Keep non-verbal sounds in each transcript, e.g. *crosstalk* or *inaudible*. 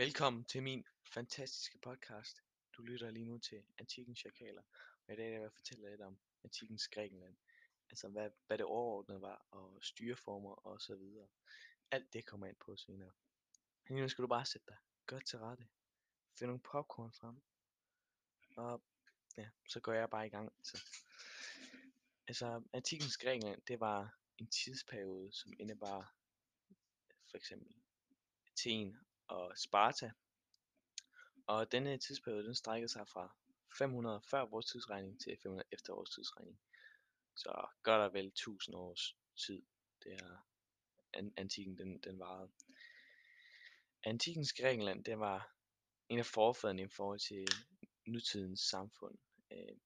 Velkommen til min fantastiske podcast. Du lytter lige nu til Antikkens Chakaler, og i dag vil jeg fortælle lidt om antikkens Grækenland. Altså hvad, hvad det overordnede var, og styreformer og så videre. Alt det kommer ind på senere. Men nu skal du bare sætte dig godt til rette. Find nogle popcorn frem. Og ja, så går jeg bare i gang. Altså, altså antikkens Grækenland, det var en tidsperiode, som indebar for eksempel Athen og Sparta. Og denne tidsperiode den strækker sig fra 500 før vores tidsregning til 500 efter vores tidsregning. Så godt og vel 1000 års tid, det er antikken den, den varede. Antikens Grækenland, det var en af forfædrene i forhold til nutidens samfund øh,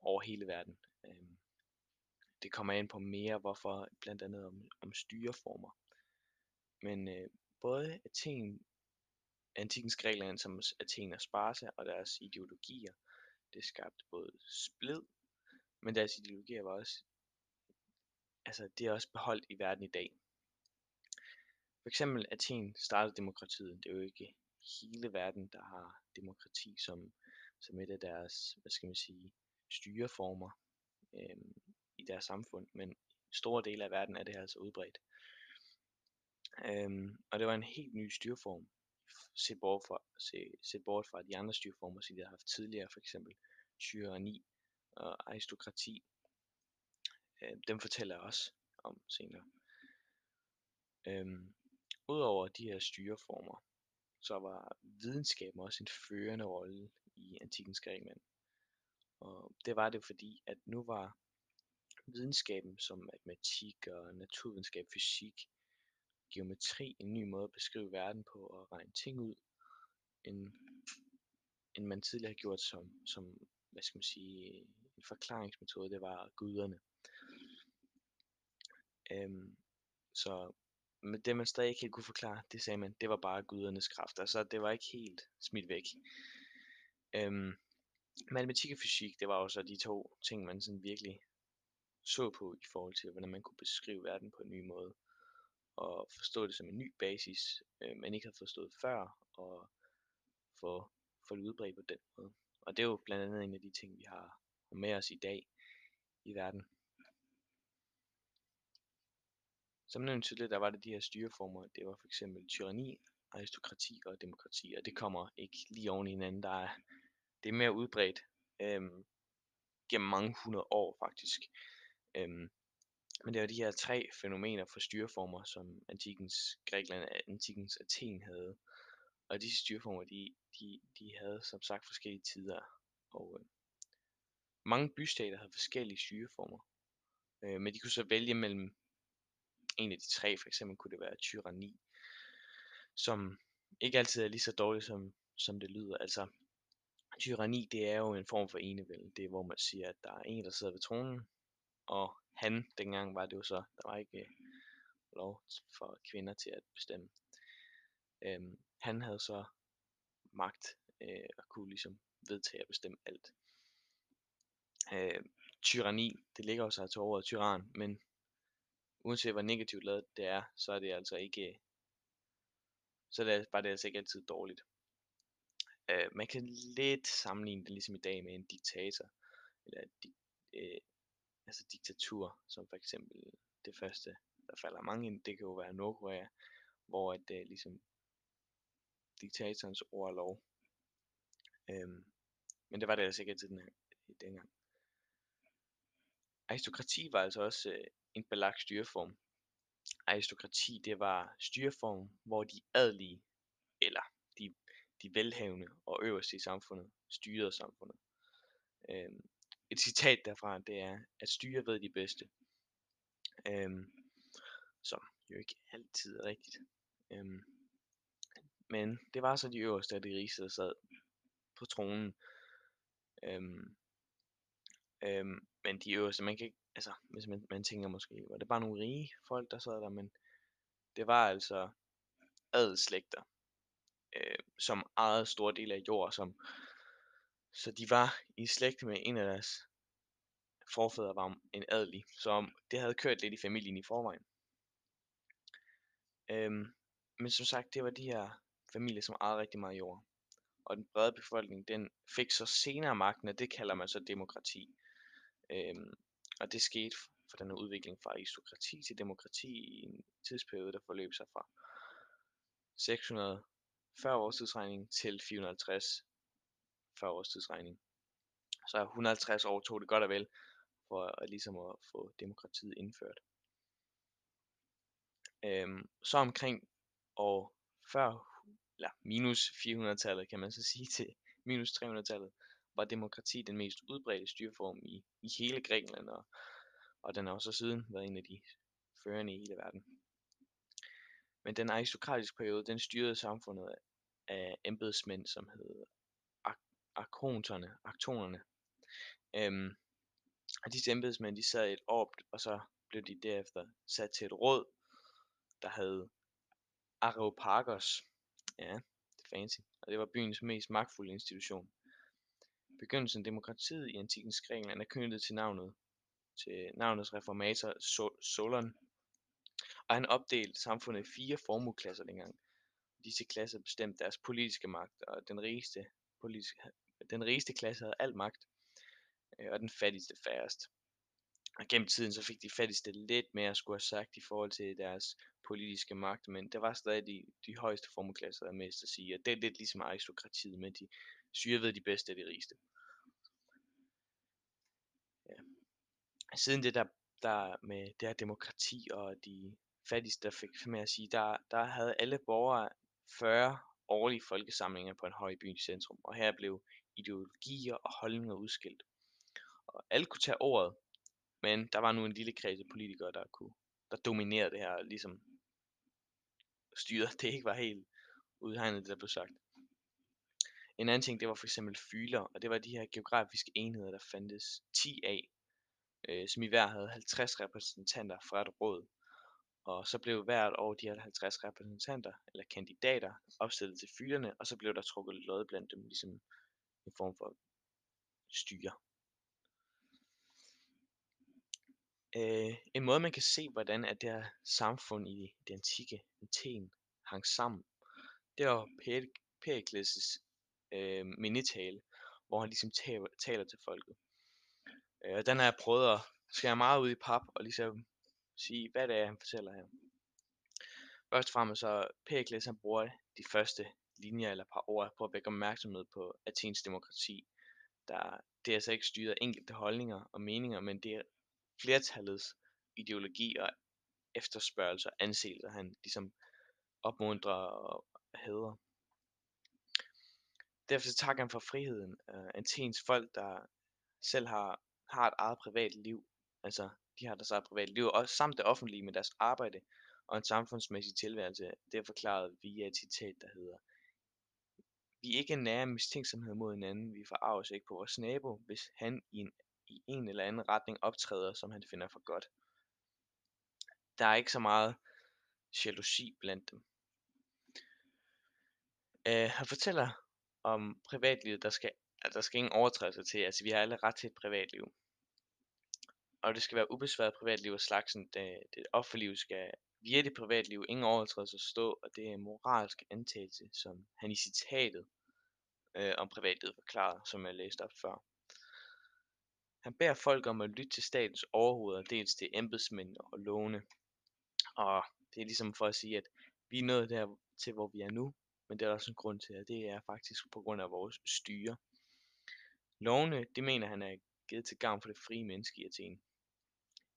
over hele verden. Øh, det kommer ind på mere, hvorfor blandt andet om, om styreformer. Men øh, både Athen Antikens Grækenland som Athen og Sparta og deres ideologier, det skabte både splid, men deres ideologier var også, altså det er også beholdt i verden i dag. For eksempel Athen startede demokratiet. Det er jo ikke hele verden, der har demokrati som, som et af deres, hvad skal man sige, styreformer øhm, i deres samfund, men store dele af verden er det altså udbredt. Øhm, og det var en helt ny styreform, se bort fra, se, se bort fra de andre styreformer, som de har haft tidligere, for eksempel tyranni og aristokrati. Øh, dem fortæller jeg også om senere. Øhm, Udover de her styreformer, så var videnskaben også en førende rolle i antikens Grækenland. Og det var det fordi, at nu var videnskaben som matematik og naturvidenskab, fysik, geometri en ny måde at beskrive verden på og regne ting ud, end, end man tidligere har gjort som, som, hvad skal man sige, en forklaringsmetode, det var guderne. Øhm, så men det man stadig ikke helt kunne forklare, det sagde man, det var bare gudernes kraft. Altså det var ikke helt smidt væk. Øhm, matematik og fysik, det var også de to ting, man sådan virkelig så på i forhold til, hvordan man kunne beskrive verden på en ny måde og forstå det som en ny basis, øh, man ikke har forstået før, og få, få det udbredt på den måde. Og det er jo blandt andet en af de ting, vi har med os i dag i verden. Som nævnt tidligere, der var det de her styreformer. Det var for eksempel tyranni, aristokrati og demokrati, og det kommer ikke lige oven i hinanden. Der er, det er mere udbredt øhm, gennem mange hundrede år faktisk. Øhm, men det var de her tre fænomener for styreformer, som antikens Grækenland og antikens Athen havde. Og disse styreformer, de, de, de havde som sagt forskellige tider. Og øh, mange bystater havde forskellige styreformer. Øh, men de kunne så vælge mellem en af de tre, for eksempel kunne det være tyranni, som ikke altid er lige så dårligt, som, som det lyder. Altså, tyranni, det er jo en form for enevælde. Det er, hvor man siger, at der er en, der sidder ved tronen, og han, dengang var det jo så, der var ikke øh, lov for kvinder til at bestemme. Øhm, han havde så magt øh, og kunne ligesom vedtage at bestemme alt. Øh, tyranni, det ligger jo sig til ordet tyran, men uanset hvor negativt lavet det er, så er det altså ikke, øh, så er det, altså, bare det altså ikke altid dårligt. Øh, man kan lidt sammenligne det ligesom i dag med en diktator, eller di, øh, altså diktatur, som for eksempel det første, der falder mange ind, det kan jo være Nordkorea, hvor at det ligesom diktatorens ord er lov. Øhm, men det var det altså ikke altid den her, dengang. Aristokrati var altså også øh, en belagt styreform. Aristokrati, det var styreform, hvor de adelige, eller de, de velhavende og øverste i samfundet, styrede samfundet. Øhm, et citat derfra, det er, at styre ved de bedste. Øhm, som jo ikke altid er rigtigt. Øhm, men det var så de øverste af de rigeste, der sad på tronen. Øhm, øhm, men de øverste, man kan ikke, altså, hvis man, man tænker måske, var det bare nogle rige folk, der sad der, men det var altså adelslægter, øh, som ejede store dele af jord, som så de var i slægt med en af deres forfædre var en adelig, så det havde kørt lidt i familien i forvejen. Øhm, men som sagt, det var de her familier, som ejede rigtig meget jord. Og den brede befolkning, den fik så senere magten, og det kalder man så demokrati. Øhm, og det skete for den udvikling fra aristokrati til demokrati i en tidsperiode, der forløb sig fra 640 års tidsregning til 450 40 års tidsregning. Så 150 år tog det godt og vel for at, ligesom at få demokratiet indført. Øhm, så omkring år før, eller minus 400-tallet kan man så sige til minus 300-tallet, var demokrati den mest udbredte styreform i, i hele Grækenland, og, og den har også siden været en af de førende i hele verden. Men den aristokratiske periode, den styrede samfundet af embedsmænd, som hed arkonterne, aktonerne. Øhm, og disse embedsmænd, de sad i et år, og så blev de derefter sat til et råd, der hed Areopagos. Ja, det er fancy. Og det var byens mest magtfulde institution. Begyndelsen af demokratiet i antikens Grækenland er knyttet til navnet til navnets reformator Solon. Og han opdelte samfundet i fire formueklasser dengang. Disse klasser bestemte deres politiske magt, og den rigeste, politiske, den rigeste klasse havde al magt, øh, og den fattigste færrest. Og gennem tiden så fik de fattigste lidt mere at skulle have sagt i forhold til deres politiske magt, men der var stadig de, de højeste formueklasser, der mest at sige, og det er lidt ligesom aristokratiet, men de syre ved de bedste af de rigeste. Ja. Siden det der, der med det her demokrati og de fattigste, der fik med at sige, der, der havde alle borgere 40 årlige folkesamlinger på en høj by i centrum, og her blev ideologier og holdninger udskilt. Og alle kunne tage ordet, men der var nu en lille kreds af politikere, der, kunne, der dominerede det her, ligesom styret, *laughs* det ikke var helt udhegnet, det der blev sagt. En anden ting, det var for eksempel fyler, og det var de her geografiske enheder, der fandtes 10 af, øh, som i hver havde 50 repræsentanter fra et råd. Og så blev hvert år de her 50 repræsentanter, eller kandidater, opstillet til fylerne, og så blev der trukket lod blandt dem, ligesom en form for styre. Øh, en måde man kan se, hvordan at det her samfund i det antikke Athen hang sammen, det var Perikles' øh, mindetale, hvor han ligesom taler, taler til folket. Øh, den har jeg prøvet at skære meget ud i pap og ligesom sige, hvad det er, han fortæller her. Først og fremmest så Perikles han bruger de første linjer eller par ord på at vække opmærksomhed på Athens demokrati. Der, det er altså ikke styret af enkelte holdninger og meninger, men det er flertallets ideologi og efterspørgsel og anseelse, han ligesom opmuntrer og hæder. Derfor så takker han for friheden. Uh, Athens folk, der selv har, har et eget privat liv, altså de har deres eget privat liv, og samt det offentlige med deres arbejde og en samfundsmæssig tilværelse, det er forklaret via et citat, der hedder vi er ikke nære mistænksomhed mod hinanden, vi forarves ikke på vores nabo, hvis han i en, i en eller anden retning optræder, som han finder for godt. Der er ikke så meget jalousi blandt dem. Uh, han fortæller om privatlivet, der skal, at der skal ingen overtrædelser til. Altså, vi har alle ret til et privatliv. Og det skal være ubesværet privatliv af slagsen. Det, det offerliv skal via det privatliv ingen overtrædelser stå, og det er en moralsk antagelse, som han i citatet øh, om privatlivet forklarer, som jeg læste op før. Han beder folk om at lytte til statens overhoveder, dels til embedsmænd og lovene. Og det er ligesom for at sige, at vi er nået der til, hvor vi er nu, men det er også en grund til, at det er faktisk på grund af vores styre. Lovene, det mener han er givet til gavn for det frie menneske i Athen.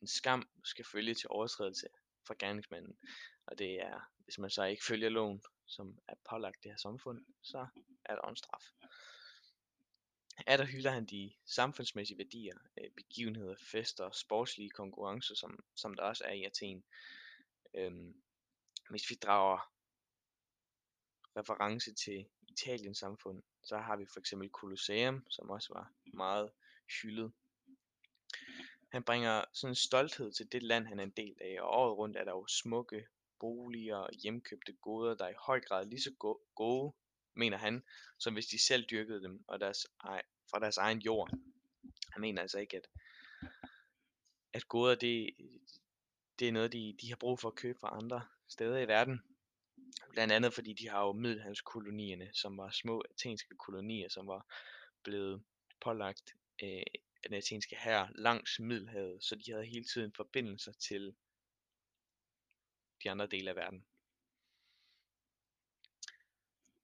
En skam skal følge til overtrædelse fra gerningsmanden, og det er, hvis man så ikke følger loven, som er pålagt det her samfund, så er der en straf. Er der hylder han de samfundsmæssige værdier, øh, begivenheder, fester, sportslige konkurrencer, som, som der også er i Athen. Øhm, hvis vi drager reference til Italiens samfund, så har vi for eksempel Colosseum, som også var meget hyldet. Han bringer sådan en stolthed til det land, han er en del af, og året rundt er der jo smukke boliger og hjemkøbte goder, der er i høj grad lige så gode, mener han, som hvis de selv dyrkede dem og deres, ej, fra deres egen jord. Han mener altså ikke, at, at goder, det, det er noget, de, de har brug for at købe fra andre steder i verden. Blandt andet fordi de har jo middelhavskolonierne, som var små athenske kolonier, som var blevet pålagt øh, den athenske hær langs Middelhavet, så de havde hele tiden forbindelser til de andre dele af verden.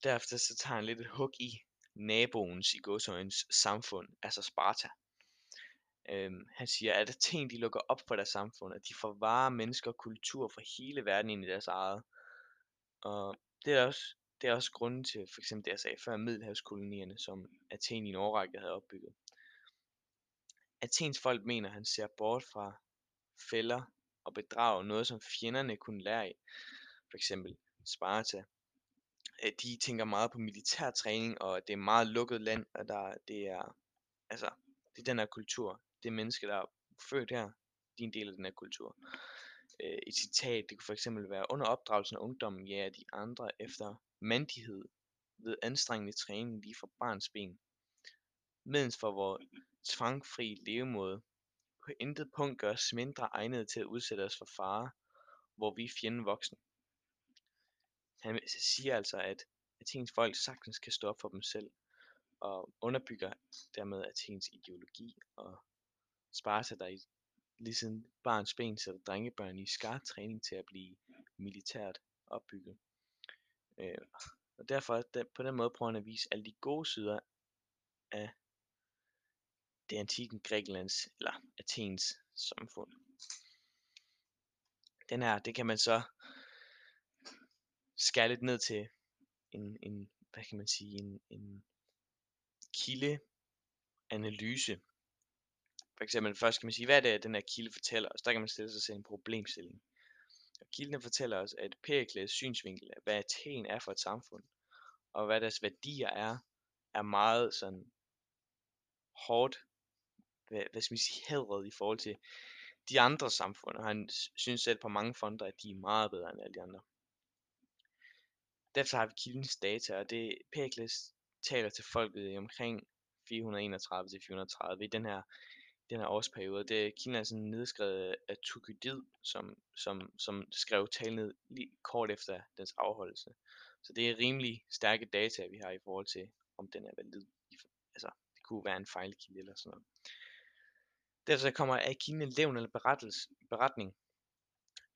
Derefter så tager han lidt et hug i naboens i godsøjens samfund, altså Sparta. Øhm, han siger, at Athen de lukker op for deres samfund, at de forvarer mennesker og kultur fra hele verden ind i deres eget. Og det er også, det er også grunden til, for eksempel det jeg sagde før, middelhavskolonierne, som Athen i en årrække havde opbygget. Athens folk mener, at han ser bort fra fælder og bedrag, noget som fjenderne kunne lære af. For eksempel Sparta. De tænker meget på militær træning, og det er meget lukket land, og der, det er, altså, det er den her kultur. Det er mennesker, der er født her, de er en del af den her kultur. Øh, et citat, det kunne for eksempel være, under opdragelsen af ungdommen ja, de andre efter mandighed ved anstrengende træning lige fra barns ben. Medens for vores tvangfri levemåde på intet punkt gør os mindre egnede til at udsætte os for fare, hvor vi er fjenden voksen. Han siger altså, at Athens folk sagtens kan stå op for dem selv, og underbygger dermed Athens ideologi og sparer sig der i lige siden barns ben sætter drengebørn i skarp træning til at blive militært opbygget. Øh, og derfor på den måde prøver han at vise alle de gode sider af det antikken Grækenlands eller Athens samfund. Den her, det kan man så skære lidt ned til en, en hvad kan man sige, en, en kildeanalyse. For eksempel først kan man sige, hvad er det, den her kilde fortæller os? Der kan man stille sig selv en problemstilling. Og kilden fortæller os, at Perikles synsvinkel af, hvad Athen er for et samfund, og hvad deres værdier er, er meget sådan hårdt, hvad, hvad skal man sige, hædret i forhold til de andre samfund, og han synes selv på mange fonder, at de er meget bedre end alle de andre. Derfor har vi kildens data, og det Pericles taler til folket i omkring 431 til 430 i den her den her årsperiode. Det kilden er sådan nedskrevet af Thukydid, som, som, som skrev talen ned lige kort efter dens afholdelse. Så det er rimelig stærke data, vi har i forhold til, om den er valid. Altså, det kunne være en fejlkilde eller sådan noget. Derefter kommer Akine levn eller beretning.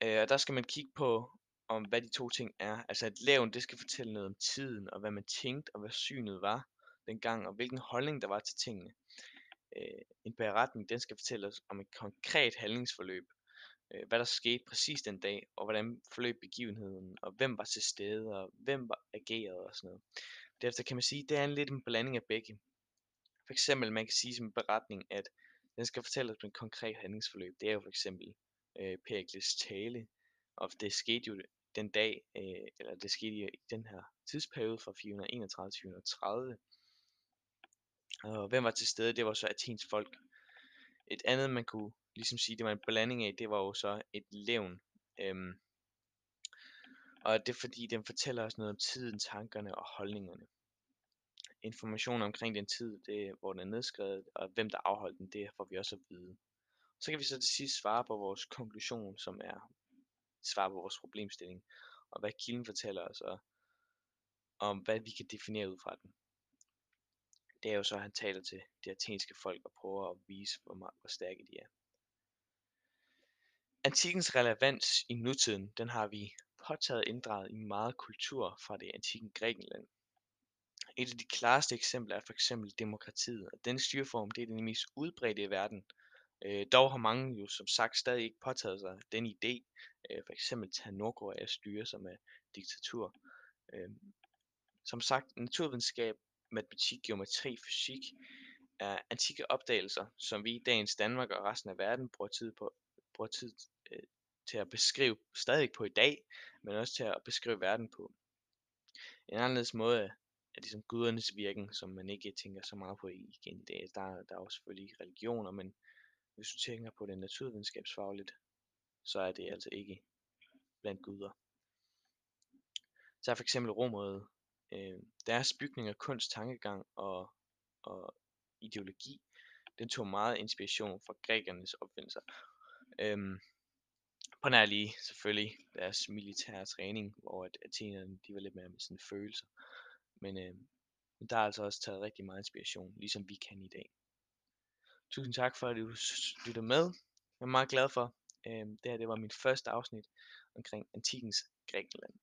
Øh, og der skal man kigge på, om hvad de to ting er. Altså at levn, det skal fortælle noget om tiden, og hvad man tænkte, og hvad synet var dengang, og hvilken holdning der var til tingene. Øh, en beretning, den skal fortælle os om et konkret handlingsforløb. Øh, hvad der skete præcis den dag, og hvordan forløb begivenheden, og hvem var til stede, og hvem var ageret og sådan noget. Derefter kan man sige, at det er en lidt en blanding af begge. For eksempel, man kan sige som en beretning, at den skal fortælle os om et konkret handlingsforløb. Det er jo for eksempel øh, Perikles tale, og det skete jo den dag, øh, eller det skete i den her tidsperiode fra 431 til 430. Og hvem var til stede? Det var så Athens folk. Et andet, man kunne ligesom sige, det var en blanding af, det var jo så et levn. Øhm, og det er fordi, den fortæller os noget om tiden, tankerne og holdningerne. Information omkring den tid, det, hvor den er nedskrevet, og hvem der afholdt den, det får vi også at vide. Så kan vi så til sidst svare på vores *laughs* konklusion, som er svare på vores problemstilling, og hvad kilden fortæller os, og om hvad vi kan definere ud fra den. Det er jo så, at han taler til det athenske folk og prøver at vise, hvor, meget, hvor stærke de er. Antikkens relevans i nutiden, den har vi påtaget inddraget i meget kultur fra det antikke Grækenland. Et af de klareste eksempler er for eksempel demokratiet, og den styreform det er den mest udbredte i verden. Øh, dog har mange jo som sagt stadig ikke påtaget sig den idé, øh, for eksempel tage Nordkorea styre som er diktatur. Øh, som sagt, naturvidenskab matematik, geometri, fysik er antikke opdagelser, som vi i dagens Danmark og resten af verden bruger tid på, bruger tid øh, til at beskrive stadig på i dag, men også til at beskrive verden på. En anderledes måde er ligesom gudernes virken, som man ikke tænker så meget på igen i dag. Der, der er jo selvfølgelig religioner, men hvis du tænker på det naturvidenskabsfagligt, så er det altså ikke blandt guder. Så er for eksempel Romeriet øh, deres bygninger, kunst, tankegang og, og ideologi, den tog meget inspiration fra grækernes opfindelser. Øhm, på nær lige selvfølgelig deres militære træning, hvor at athenerne de var lidt mere med sådan følelser. Men øh, der er altså også taget rigtig meget inspiration, ligesom vi kan i dag. Tusind tak for, at du lytter med. Jeg er meget glad for. Øh, det her det var mit første afsnit omkring antikens Grækenland.